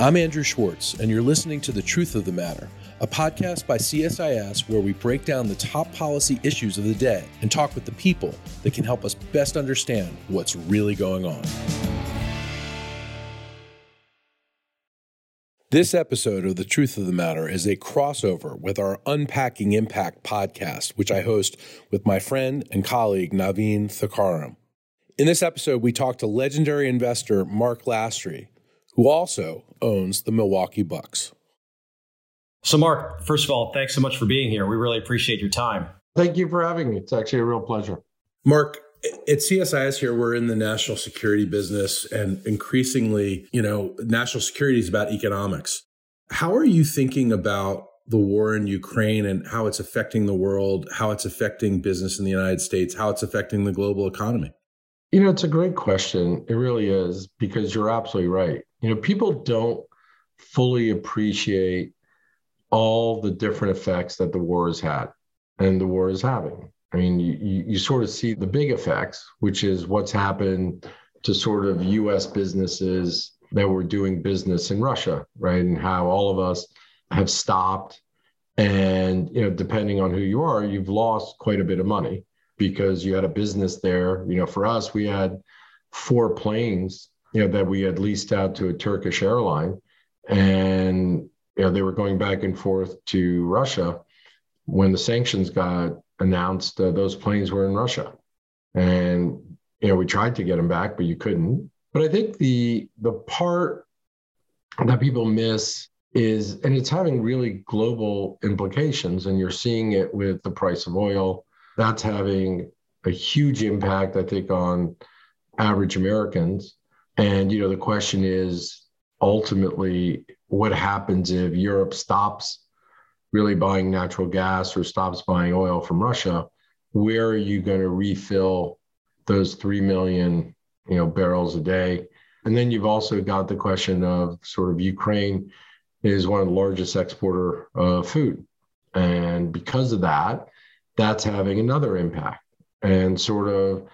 I'm Andrew Schwartz, and you're listening to The Truth of the Matter, a podcast by CSIS where we break down the top policy issues of the day and talk with the people that can help us best understand what's really going on. This episode of The Truth of the Matter is a crossover with our Unpacking Impact podcast, which I host with my friend and colleague Navin Thakkaram. In this episode, we talk to legendary investor Marc Lasry who also owns the Milwaukee Bucks. So, Marc, first of all, thanks so much for being here. We really appreciate your time. Thank you for having me. It's actually a real pleasure. Marc, at CSIS here, we're in the national security business, and increasingly, you know, national security is about economics. How are you thinking about the war in Ukraine and how it's affecting the world, how it's affecting business in the United States, how it's affecting the global economy? You know, it's a great question. It really is because you're absolutely right. You know, people don't fully appreciate all the different effects that the war has had and the war is having. I mean, you, you sort of see the big effects, which is what's happened to sort of US businesses that were doing business in Russia, right? And how all of us have stopped. And, you know, depending on who you are, you've lost quite a bit of money because you had a business there. You know, for us, we had four planes, you know, that we had leased out to a Turkish airline, and you know, they were going back and forth to Russia. When the sanctions got announced, uh, those planes were in Russia, and you know, we tried to get them back, but you couldn't. But I think the the part that people miss is, and it's having really global implications, and you're seeing it with the price of oil that's having a huge impact, I think, on average Americans. And, you know, the question is ultimately what happens if Europe stops really buying natural gas or stops buying oil from Russia? Where are you going to refill those 3 million, you know, barrels a day? And then you've also got the question of sort of Ukraine is one of the largest exporter of food. And because of that, that's having another impact. And sort of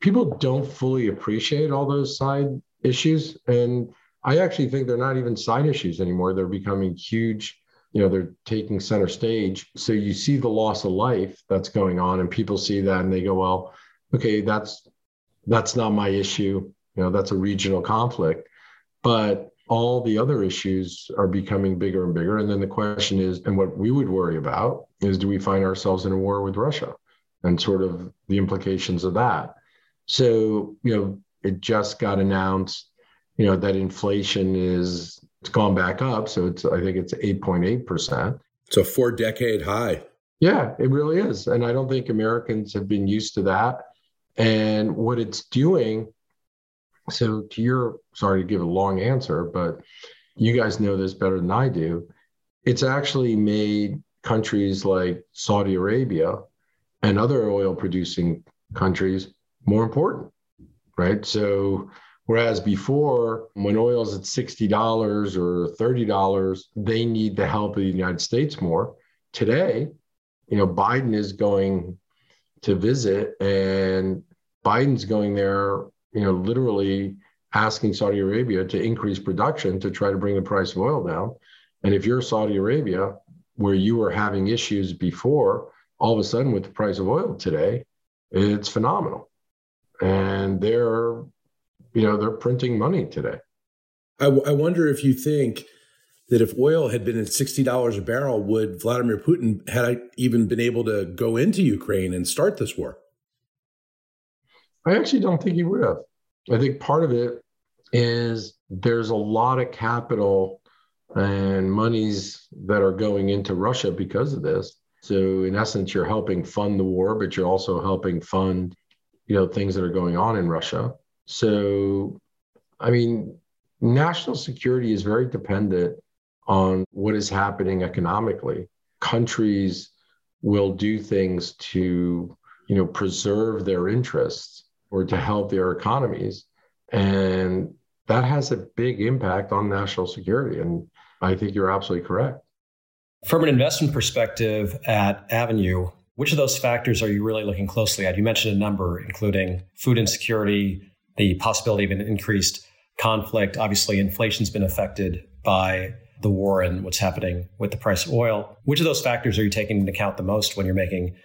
people don't fully appreciate all those side issues. And I actually think they're not even side issues anymore. They're becoming huge. You know, they're taking center stage. So you see the loss of life that's going on, and people see that and they go, well, okay, that's that's not my issue. You know, that's a regional conflict. But all the other issues are becoming bigger and bigger. And then the question is, and what we would worry about is do we find ourselves in a war with Russia and sort of the implications of that? So, you know, it just got announced, you know, that inflation is it's gone back up. So it's I think it's 8.8%. It's a four decade high. Yeah, it really is. And I don't think Americans have been used to that. And what it's doing so, to your sorry to give a long answer, but you guys know this better than I do. It's actually made countries like Saudi Arabia and other oil producing countries more important, right? So, whereas before, when oil's at $60 or $30, they need the help of the United States more. Today, you know, Biden is going to visit and Biden's going there you know, literally asking Saudi Arabia to increase production to try to bring the price of oil down. And if you're Saudi Arabia, where you were having issues before, all of a sudden with the price of oil today, it's phenomenal. And they're, you know, they're printing money today. I, w- I wonder if you think that if oil had been at $60 a barrel, would Vladimir Putin had I even been able to go into Ukraine and start this war? I actually don't think he would have. I think part of it is there's a lot of capital and monies that are going into Russia because of this. So in essence, you're helping fund the war, but you're also helping fund, you know, things that are going on in Russia. So, I mean, national security is very dependent on what is happening economically. Countries will do things to, you know, preserve their interests or to help their economies. And that has a big impact on national security. And I think you're absolutely correct. From an investment perspective at Avenue, which of those factors are you really looking closely at? You mentioned a number, including food insecurity, the possibility of an increased conflict. Obviously, inflation's been affected by the war and what's happening with the price of oil. Which of those factors are you taking into account the most when you're making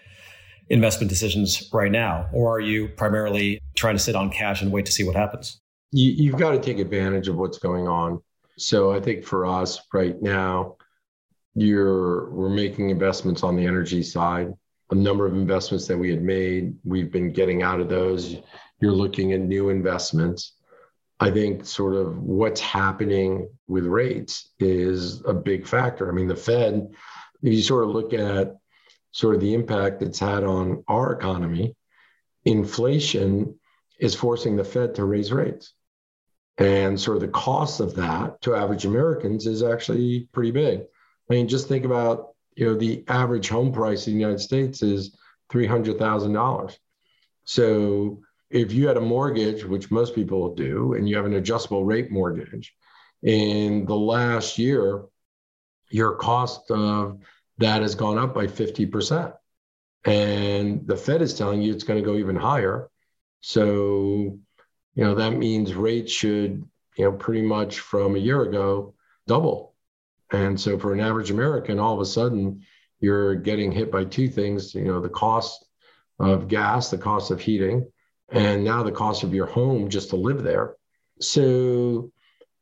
investment decisions right now? Or are you primarily trying to sit on cash and wait to see what happens? You, have got to take advantage of what's going on. So I think for us right now, you're we're making investments on the energy side. A number of investments that we had made, we've been getting out of those. You're looking at new investments. I think sort of what's happening with rates is a big factor. I mean, the Fed, if you sort of look at sort of the impact it's had on our economy, inflation is forcing the Fed to raise rates. And sort of the cost of that to average Americans is actually pretty big. I mean, just think about, you know, the average home price in the United States is $300,000. So if you had a mortgage, which most people do, and you have an adjustable rate mortgage, in the last year, your cost of that has gone up by 50%. And the Fed is telling you it's going to go even higher. So, you know, that means rates should, you know, pretty much from a year ago double. And so for an average American, all of a sudden you're getting hit by two things, you know, the cost of gas, the cost of heating, and now the cost of your home just to live there. So,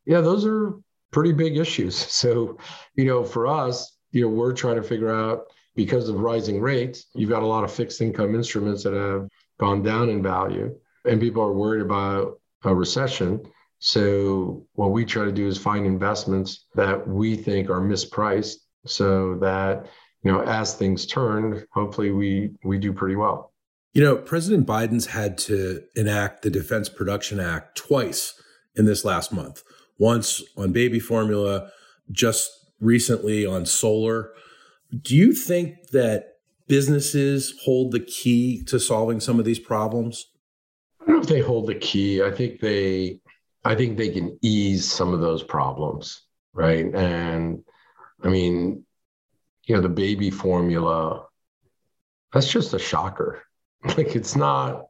yeah, those are pretty big issues. So, you know, for us, you know, we're trying to figure out because of rising rates, you've got a lot of fixed income instruments that have gone down in value, and people are worried about a recession. So, what we try to do is find investments that we think are mispriced so that, you know, as things turn, hopefully we we do pretty well. You know, President Biden's had to enact the Defense Production Act twice in this last month. Once on baby formula, just recently on solar. Do you think that businesses hold the key to solving some of these problems? I don't know if they hold the key. I think they I think they can ease some of those problems, right? And I mean, you know, the baby formula, that's just a shocker. Like it's not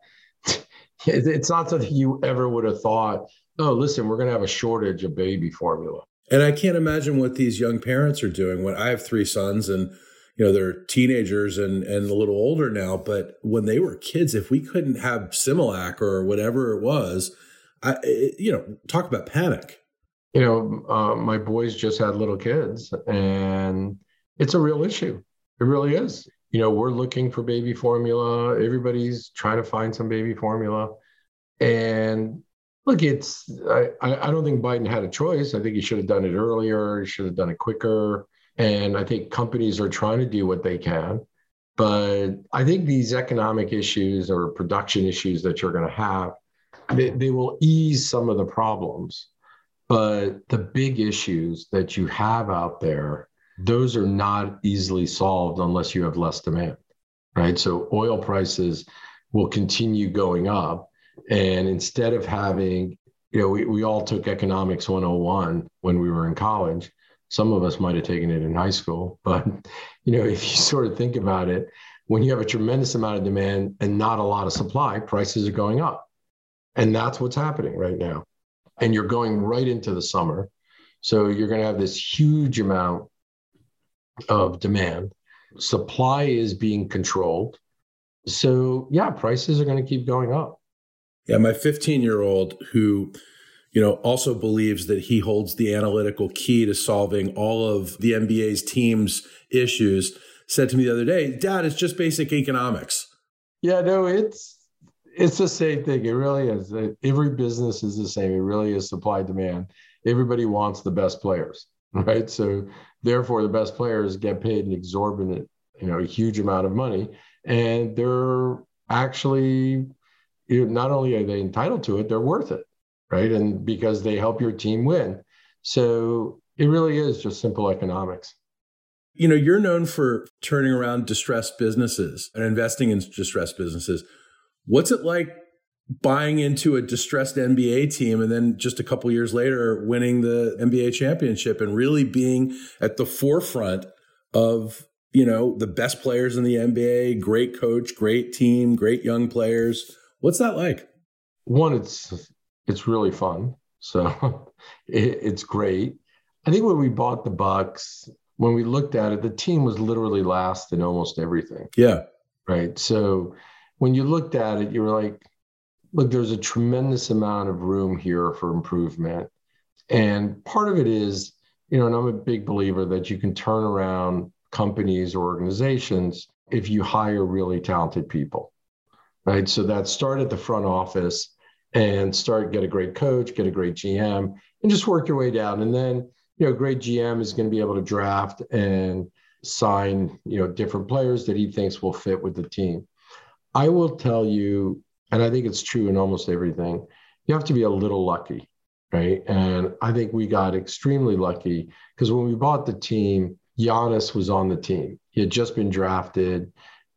it's not something you ever would have thought, oh, listen, we're going to have a shortage of baby formula. And I can't imagine what these young parents are doing. When I have three sons and you know they're teenagers and and a little older now, but when they were kids, if we couldn't have Similac or whatever it was, I you know talk about panic. You know, uh, my boys just had little kids, and it's a real issue. It really is you know, we're looking for baby formula. Everybody's trying to find some baby formula. And look, it's, I, I don't think Biden had a choice. I think he should have done it earlier, he should have done it quicker. And I think companies are trying to do what they can. But I think these economic issues or production issues that you're going to have, they, they will ease some of the problems. But the big issues that you have out there those are not easily solved unless you have less demand, right? So oil prices will continue going up. And instead of having, you know, we, we all took economics 101 when we were in college. Some of us might have taken it in high school, but you know, if you sort of think about it, when you have a tremendous amount of demand and not a lot of supply, prices are going up. And that's what's happening right now. And you're going right into the summer. So you're going to have this huge amount of demand. Supply is being controlled. So, yeah, prices are going to keep going up. Yeah, my 15 year old who, you know, also believes that he holds the analytical key to solving all of the NBA's team's issues said to me the other day, Dad, it's just basic economics. Yeah, no, it's it's the same thing. It really is. Every business is the same. It really is supply demand. Everybody wants the best players, right? So Therefore, the best players get paid an exorbitant, you know, a huge amount of money, and they're actually, you know, not only are they entitled to it, they're worth it, right? And because they help your team win. So it really is just simple economics. You know, you're known for turning around distressed businesses and investing in distressed businesses. What's it like buying into a distressed NBA team and then just a couple years later winning the NBA championship and really being at the forefront of you know the best players in the NBA, great coach, great team, great young players. What's that like? One, it's it's really fun. So it, it's great. I think when we bought the Bucks, when we looked at it, the team was literally last in almost everything. Yeah. Right. So when you looked at it, you were like, look, there's a tremendous amount of room here for improvement. And part of it is, you know, and I'm a big believer that you can turn around companies or organizations if you hire really talented people. Right. So that start at the front office and start get a great coach, get a great GM, and just work your way down. And then, you know, great GM is going to be able to draft and sign, you know, different players that he thinks will fit with the team. I will tell you, and I think it's true in almost everything, you have to be a little lucky, right? And I think we got extremely lucky because when we bought the team, Giannis was on the team. He had just been drafted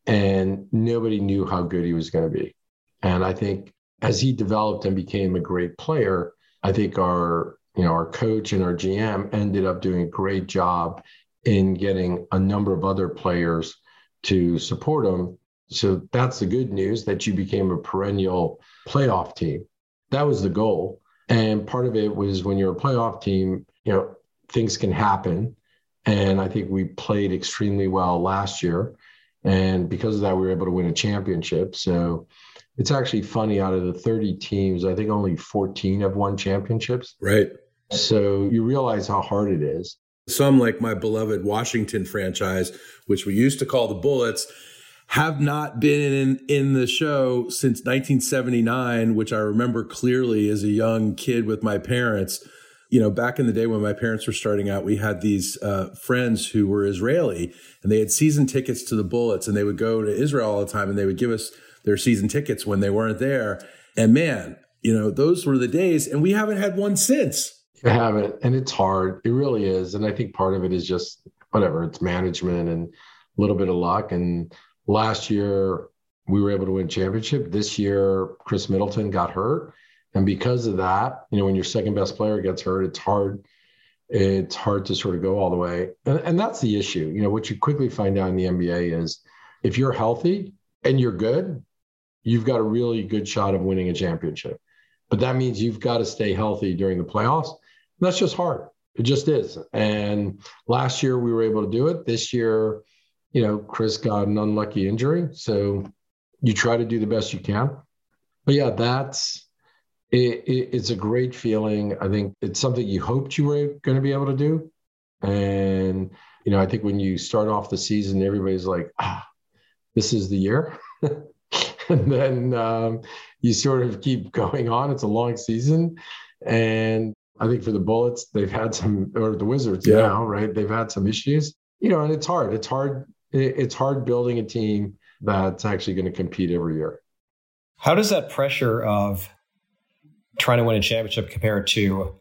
and nobody knew how good he was going to be. And I think as he developed and became a great player, I think our you know our coach and our GM ended up doing a great job in getting a number of other players to support him. So that's the good news that you became a perennial playoff team. That was the goal. And part of it was when you're a playoff team, you know, things can happen. And I think we played extremely well last year. And because of that, we were able to win a championship. So it's actually funny out of the 30 teams, I think only 14 have won championships. Right. So you realize how hard it is. Some, like my beloved Washington franchise, which we used to call the Bullets, have not been in, in the show since 1979, which I remember clearly as a young kid with my parents. You know, back in the day when my parents were starting out, we had these uh, friends who were Israeli and they had season tickets to the Bullets and they would go to Israel all the time and they would give us their season tickets when they weren't there. And man, you know, those were the days, and we haven't had one since. I haven't, and it's hard. It really is, and I think part of it is just whatever. It's management and a little bit of luck. And last year we were able to win championship. This year, Khris Middleton got hurt, and because of that, you know, when your second best player gets hurt, it's hard. It's hard to sort of go all the way, and, and that's the issue. You know, what you quickly find out in the NBA is if you're healthy and you're good, you've got a really good shot of winning a championship. But that means you've got to stay healthy during the playoffs. That's just hard. It just is. And last year we were able to do it. This year, you know, Khris got an unlucky injury. So you try to do the best you can. But yeah, that's it, it, it's a great feeling. I think it's something you hoped you were going to be able to do. And, you know, I think when you start off the season, everybody's like, ah, this is the year. and then um, you sort of keep going on. It's a long season, and I think for the Bullets, they've had some, or the Wizards yeah. now, right? They've had some issues, you know, and it's hard. It's hard. It's hard building a team that's actually going to compete every year. How does that pressure of trying to win a championship compare to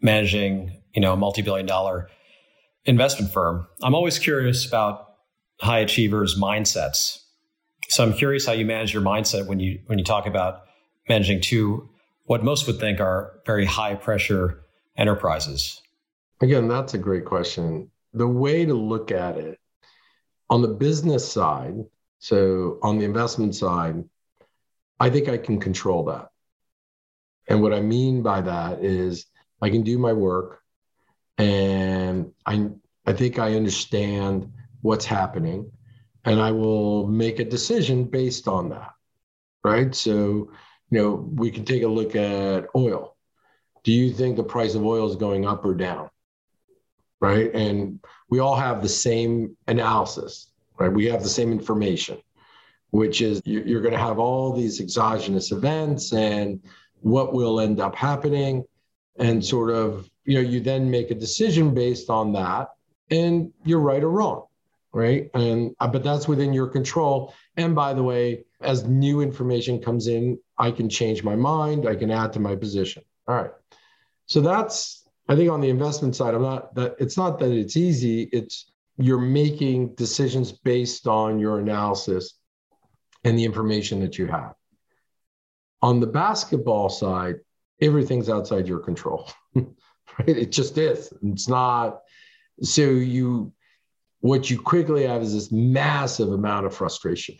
managing, you know, a multi-billion dollar investment firm? I'm always curious about high achievers' mindsets so I'm curious how you manage your mindset when you when you talk about managing two what most would think are very high pressure enterprises. Again, that's a great question. The way to look at it on the business side, so on the investment side, I think I can control that. And what I mean by that is I can do my work and I I think I understand what's happening and I will make a decision based on that. Right. So, you know, we can take a look at oil. Do you think the price of oil is going up or down? Right. And we all have the same analysis, right? We have the same information, which is you're going to have all these exogenous events and what will end up happening. And sort of, you know, you then make a decision based on that. And you're right or wrong right? And uh, but that's within your control. And by the way, as new information comes in, I can change my mind. I can add to my position. All right. So that's I think on the investment side, I'm not that it's not that it's easy. It's you're making decisions based on your analysis and the information that you have. On the basketball side, everything's outside your control. right? It just is. It's not so you what you quickly have is this massive amount of frustration.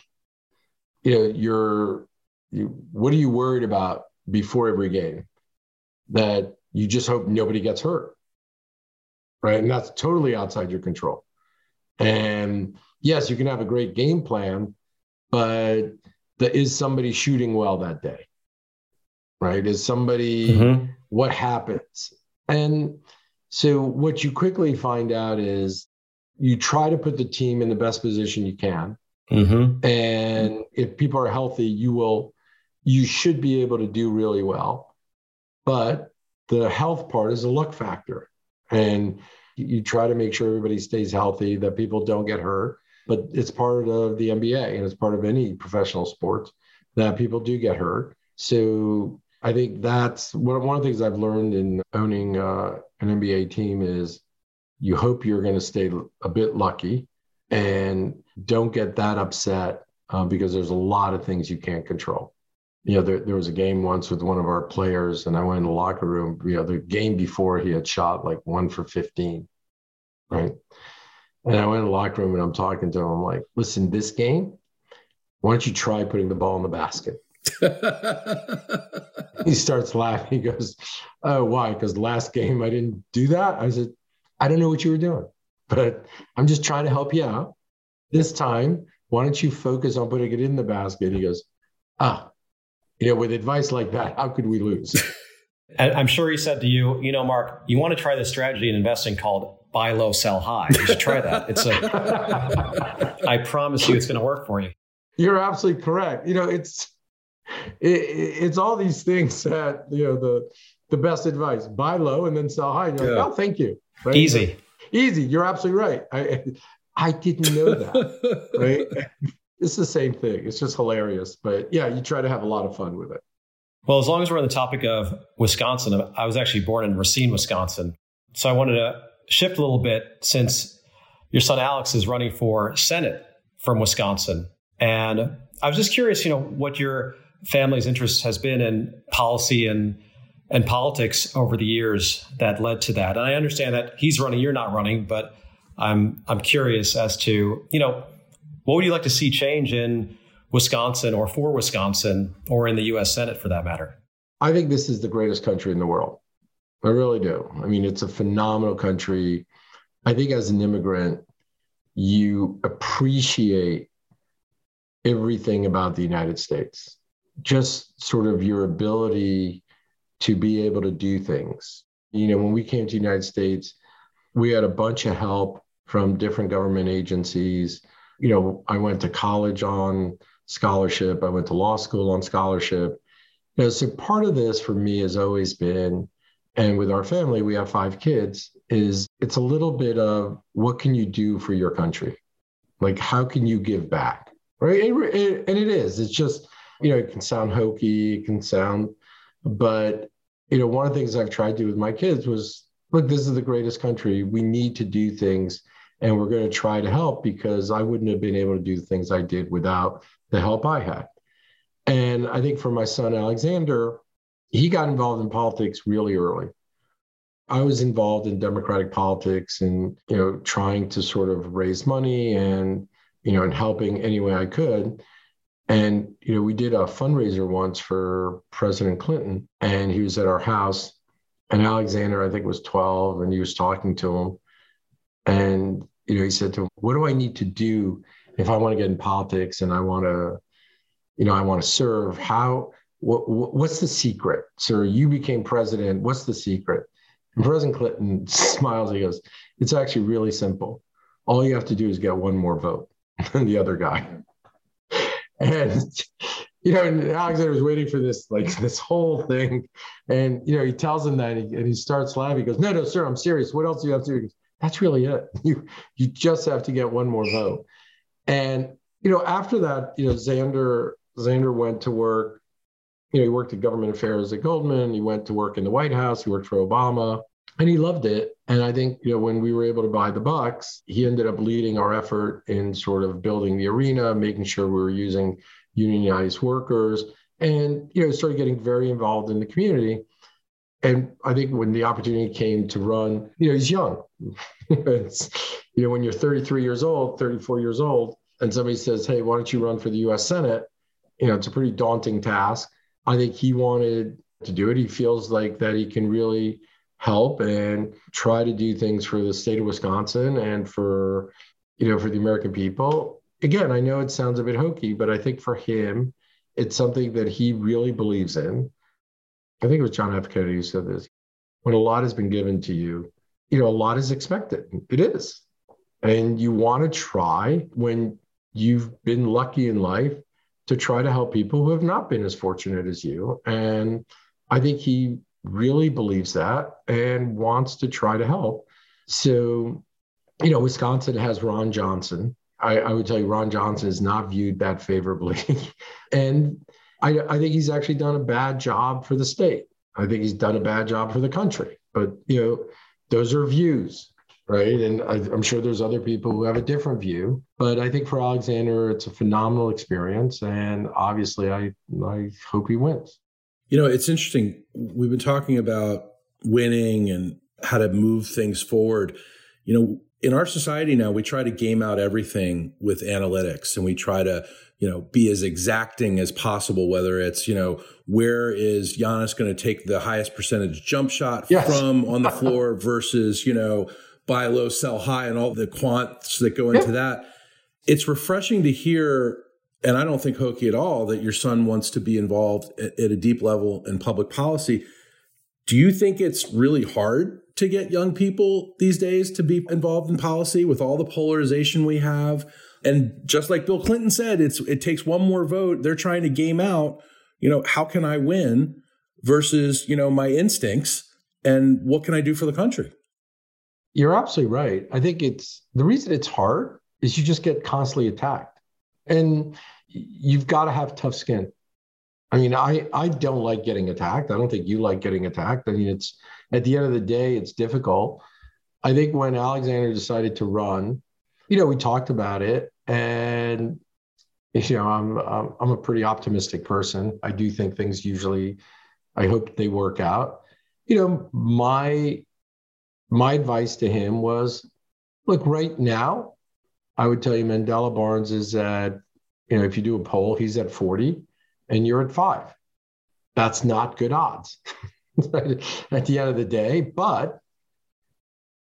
You know, you're, you, what are you worried about before every game? That you just hope nobody gets hurt. right? And that's totally outside your control. And yes, you can have a great game plan, but the, is somebody shooting well that day? Right? Is somebody, mm-hmm. what happens? And so what you quickly find out is you try to put the team in the best position you can. Mm-hmm. And if people are healthy, you will, you should be able to do really well. But the health part is a look factor. And you try to make sure everybody stays healthy, that people don't get hurt. But it's part of the NBA and it's part of any professional sport that people do get hurt. So I think that's one, of the things I've learned in owning uh, an NBA team is you hope you're going to stay a bit lucky and don't get that upset uh, because there's a lot of things you can't control. You know, there, there was a game once with one of our players, and I went in the locker room. You know, the game before he had shot like one for 15, right? And I went in the locker room and I'm talking to him. I'm like, listen, this game, why don't you try putting the ball in the basket? he starts laughing. He goes, Oh, why? Because last game I didn't do that. I said, I don't know what you were doing, but I'm just trying to help you out. This time, why don't you focus on putting it in the basket? He goes, Ah, you know, with advice like that, how could we lose? And I'm sure he said to you, you know, Marc, you want to try this strategy in investing called buy low, sell high. You should try that. It's a, I promise you, it's going to work for you. You're absolutely correct. You know, it's it, it's all these things that you know the the best advice: buy low and then sell high. And you're yeah. like, oh, thank you. Right? Easy, easy. You're absolutely right. I I didn't know that. right? It's the same thing. It's just hilarious. But yeah, you try to have a lot of fun with it. Well, as long as we're on the topic of Wisconsin, I was actually born in Racine, Wisconsin. So I wanted to shift a little bit since your son Alex is running for Senate from Wisconsin. And I was just curious, you know, what your family's interest has been in policy and and politics over the years that led to that. And I understand that he's running, you're not running, but I'm I'm curious as to, you know, what would you like to see change in Wisconsin or for Wisconsin or in the US Senate for that matter? I think this is the greatest country in the world. I really do. I mean, it's a phenomenal country. I think as an immigrant, you appreciate everything about the United States just sort of your ability to be able to do things. You know, when we came to the United States, we had a bunch of help from different government agencies. You know, I went to college on scholarship, I went to law school on scholarship. You know, so part of this for me has always been, and with our family, we have five kids, is it's a little bit of what can you do for your country? Like, how can you give back? Right. And it is. It's just, you know, it can sound hokey, it can sound, but you know, one of the things I've tried to do with my kids was, look, this is the greatest country. We need to do things, and we're going to try to help because I wouldn't have been able to do the things I did without the help I had. And I think for my son Alexander, he got involved in politics really early. I was involved in democratic politics and you know trying to sort of raise money and you know and helping any way I could. And you know, we did a fundraiser once for President Clinton, and he was at our house. And Alexander, I think, was 12, and he was talking to him. And you know, he said to him, "What do I need to do if I want to get in politics and I want to, you know, I want to serve? How? What, what's the secret, sir? You became president. What's the secret?" And President Clinton smiles. He goes, "It's actually really simple. All you have to do is get one more vote than the other guy." and you know, and Alexander was waiting for this, like this whole thing. And, you know, he tells him that and he, and he starts laughing. He goes, no, no, sir, I'm serious. What else do you have to do? That's really it. You, you just have to get one more vote. And, you know, after that, you know, Xander, Xander went to work, you know, he worked at government affairs at Goldman. He went to work in the White House. He worked for Obama and he loved it. And I think, you know, when we were able to buy the Bucks, he ended up leading our effort in sort of building the arena, making sure we were using unionized workers, and, you know, started getting very involved in the community. And I think when the opportunity came to run, you know, he's young. it's, you know, when you're 33 years old, 34 years old, and somebody says, hey, why don't you run for the US Senate? You know, it's a pretty daunting task. I think he wanted to do it. He feels like that he can really help and try to do things for the state of Wisconsin and for you know for the American people. Again, I know it sounds a bit hokey, but I think for him, it's something that he really believes in. I think it was John F. Kennedy who said this. When a lot has been given to you, you know, a lot is expected. It is. And you want to try when you've been lucky in life to try to help people who have not been as fortunate as you. And I think he really believes that and wants to try to help. So, you know, Wisconsin has Ron Johnson. I, I would tell you, Ron Johnson is not viewed that favorably. and I, I think he's actually done a bad job for the state. I think he's done a bad job for the country. But, you know, those are views right? And I, am sure there's other people who have a different view, but I think for Alexander, it's a phenomenal experience, and obviously, I I hope he wins. You know, it's interesting. We've been talking about winning and how to move things forward. You know, in our society now, we try to game out everything with analytics, and we try to you know, be as exacting as possible, whether it's, you know, where is Giannis going to take the highest percentage jump shot yes. from on the floor versus, you know, buy low, sell high, and all the quants that go into that. It's refreshing to hear, and I don't think hokey at all, that your son wants to be involved at, at a deep level in public policy. Do you think it's really hard to get young people these days to be involved in policy with all the polarization we have? And just like Bill Clinton said, it's it takes one more vote. They're trying to game out, you know, how can I win versus, you know, my instincts and what can I do for the country? You're absolutely right. I think it's the reason it's hard is you just get constantly attacked. And you've got to have tough skin. I mean, I I don't like getting attacked. I don't think you like getting attacked. I mean, it's at the end of the day, it's difficult. I think when Alexander decided to run, you know, we talked about it, and you know, I'm I'm, I'm a pretty optimistic person. I do think things usually, I hope they work out. You know, my my advice to him was look, right now, I would tell you Mandela Barnes is at, you know, if you do a poll, he's at 40 and you're at five. That's not good odds at the end of the day. But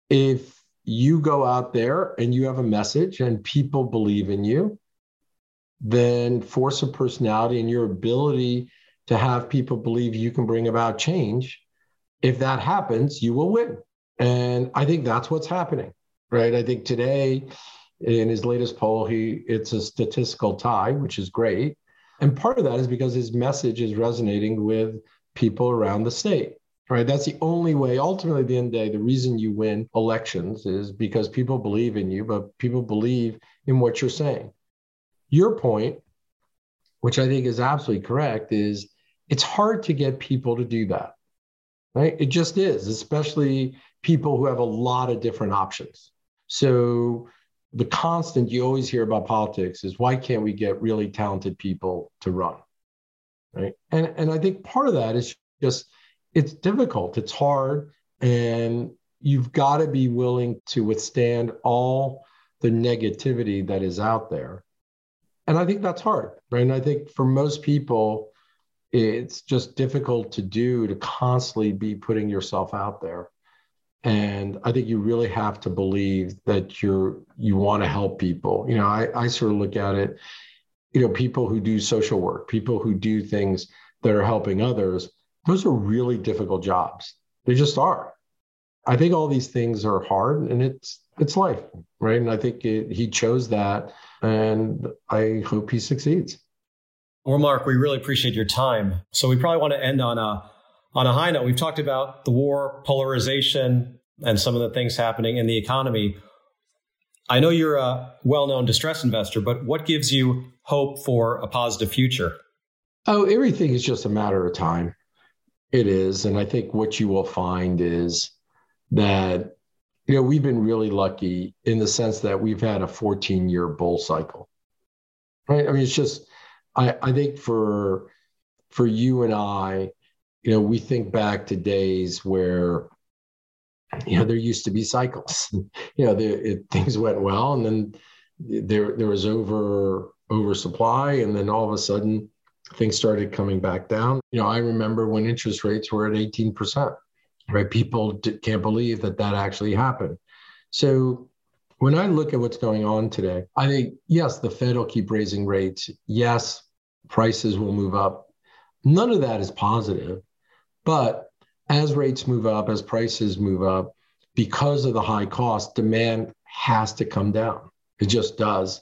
if you go out there and you have a message and people believe in you, then force of personality and your ability to have people believe you can bring about change, if that happens, you will win. And I think that's what's happening, right? I think today, in his latest poll, he it's a statistical tie, which is great. And part of that is because his message is resonating with people around the state, right? That's the only way. Ultimately, at the end of the day, the reason you win elections is because people believe in you, but people believe in what you're saying. Your point, which I think is absolutely correct, is it's hard to get people to do that, right? It just is, especially people who have a lot of different options. So the constant you always hear about politics is why can't we get really talented people to run? Right. And and I think part of that is just it's difficult, it's hard, and you've got to be willing to withstand all the negativity that is out there. And I think that's hard, right? And I think for most people, it's just difficult to do to constantly be putting yourself out there and i think you really have to believe that you're you want to help people. You know I, I sort of look at it you know people who do social work people who do things that are helping others those are really difficult jobs. They just are. I think all these things are hard and it's it's life right? And i think it, he chose that and i hope he succeeds. Well Marc we really appreciate your time. So we probably want to end on a on a high note, we've talked about the war, polarization, and some of the things happening in the economy. I know you're a well known distress investor, but what gives you hope for a positive future? Oh, everything is just a matter of time. It is. And I think what you will find is that, you know, we've been really lucky in the sense that we've had a 14 year bull cycle. Right. I mean, it's just, I, I think for for you and I, you know, we think back to days where, you know, there used to be cycles. you know, the, it, things went well, and then there there was over oversupply, and then all of a sudden things started coming back down. You know, I remember when interest rates were at 18%, right? People d- can't believe that that actually happened. So when I look at what's going on today, I think, yes, the Fed will keep raising rates. Yes, prices will move up. None of that is positive. But as rates move up, as prices move up, because of the high cost, demand has to come down. It just does.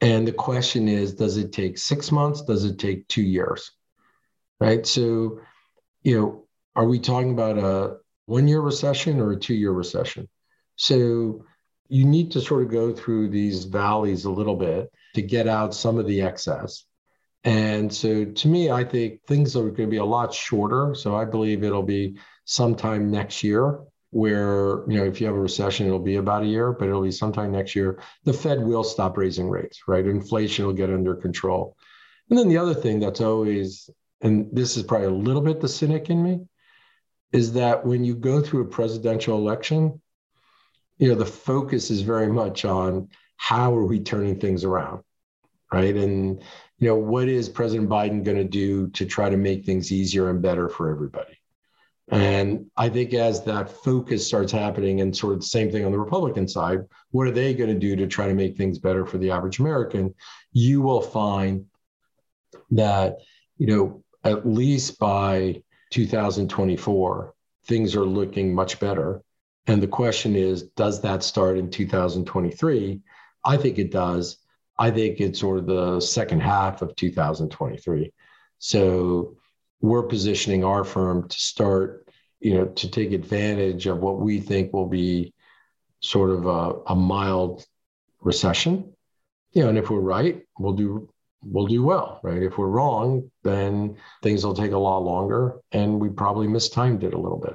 And the question is does it take six months? Does it take two years? Right. So, you know, are we talking about a one year recession or a two year recession? So, you need to sort of go through these valleys a little bit to get out some of the excess. And so to me, I think things are going to be a lot shorter. So I believe it'll be sometime next year where, you know, if you have a recession, it'll be about a year, but it'll be sometime next year. The Fed will stop raising rates, right? Inflation will get under control. And then the other thing that's always, and this is probably a little bit the cynic in me, is that when you go through a presidential election, you know, the focus is very much on how are we turning things around, right? And, you know, what is President Biden going to do to try to make things easier and better for everybody? And I think as that focus starts happening, and sort of the same thing on the Republican side, what are they going to do to try to make things better for the average American? You will find that, you know, at least by 2024, things are looking much better. And the question is, does that start in 2023? I think it does. I think it's sort of the second half of 2023. So we're positioning our firm to start, you know, to take advantage of what we think will be sort of a, a mild recession. You know, and if we're right, we'll do we'll do well, right? If we're wrong, then things will take a lot longer and we probably mistimed it a little bit.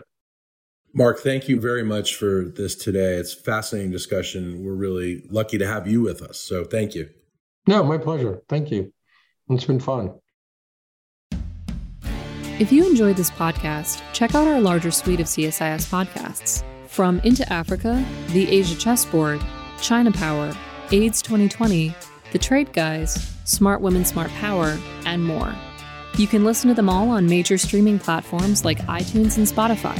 Marc, thank you very much for this today. It's a fascinating discussion. We're really lucky to have you with us. So thank you. No, my pleasure. Thank you. It's been fun. If you enjoyed this podcast, check out our larger suite of CSIS podcasts. From Into Africa, The Asia Chessboard, China Power, AIDS 2020, The Trade Guys, Smart Women, Smart Power, and more. You can listen to them all on major streaming platforms like iTunes and Spotify.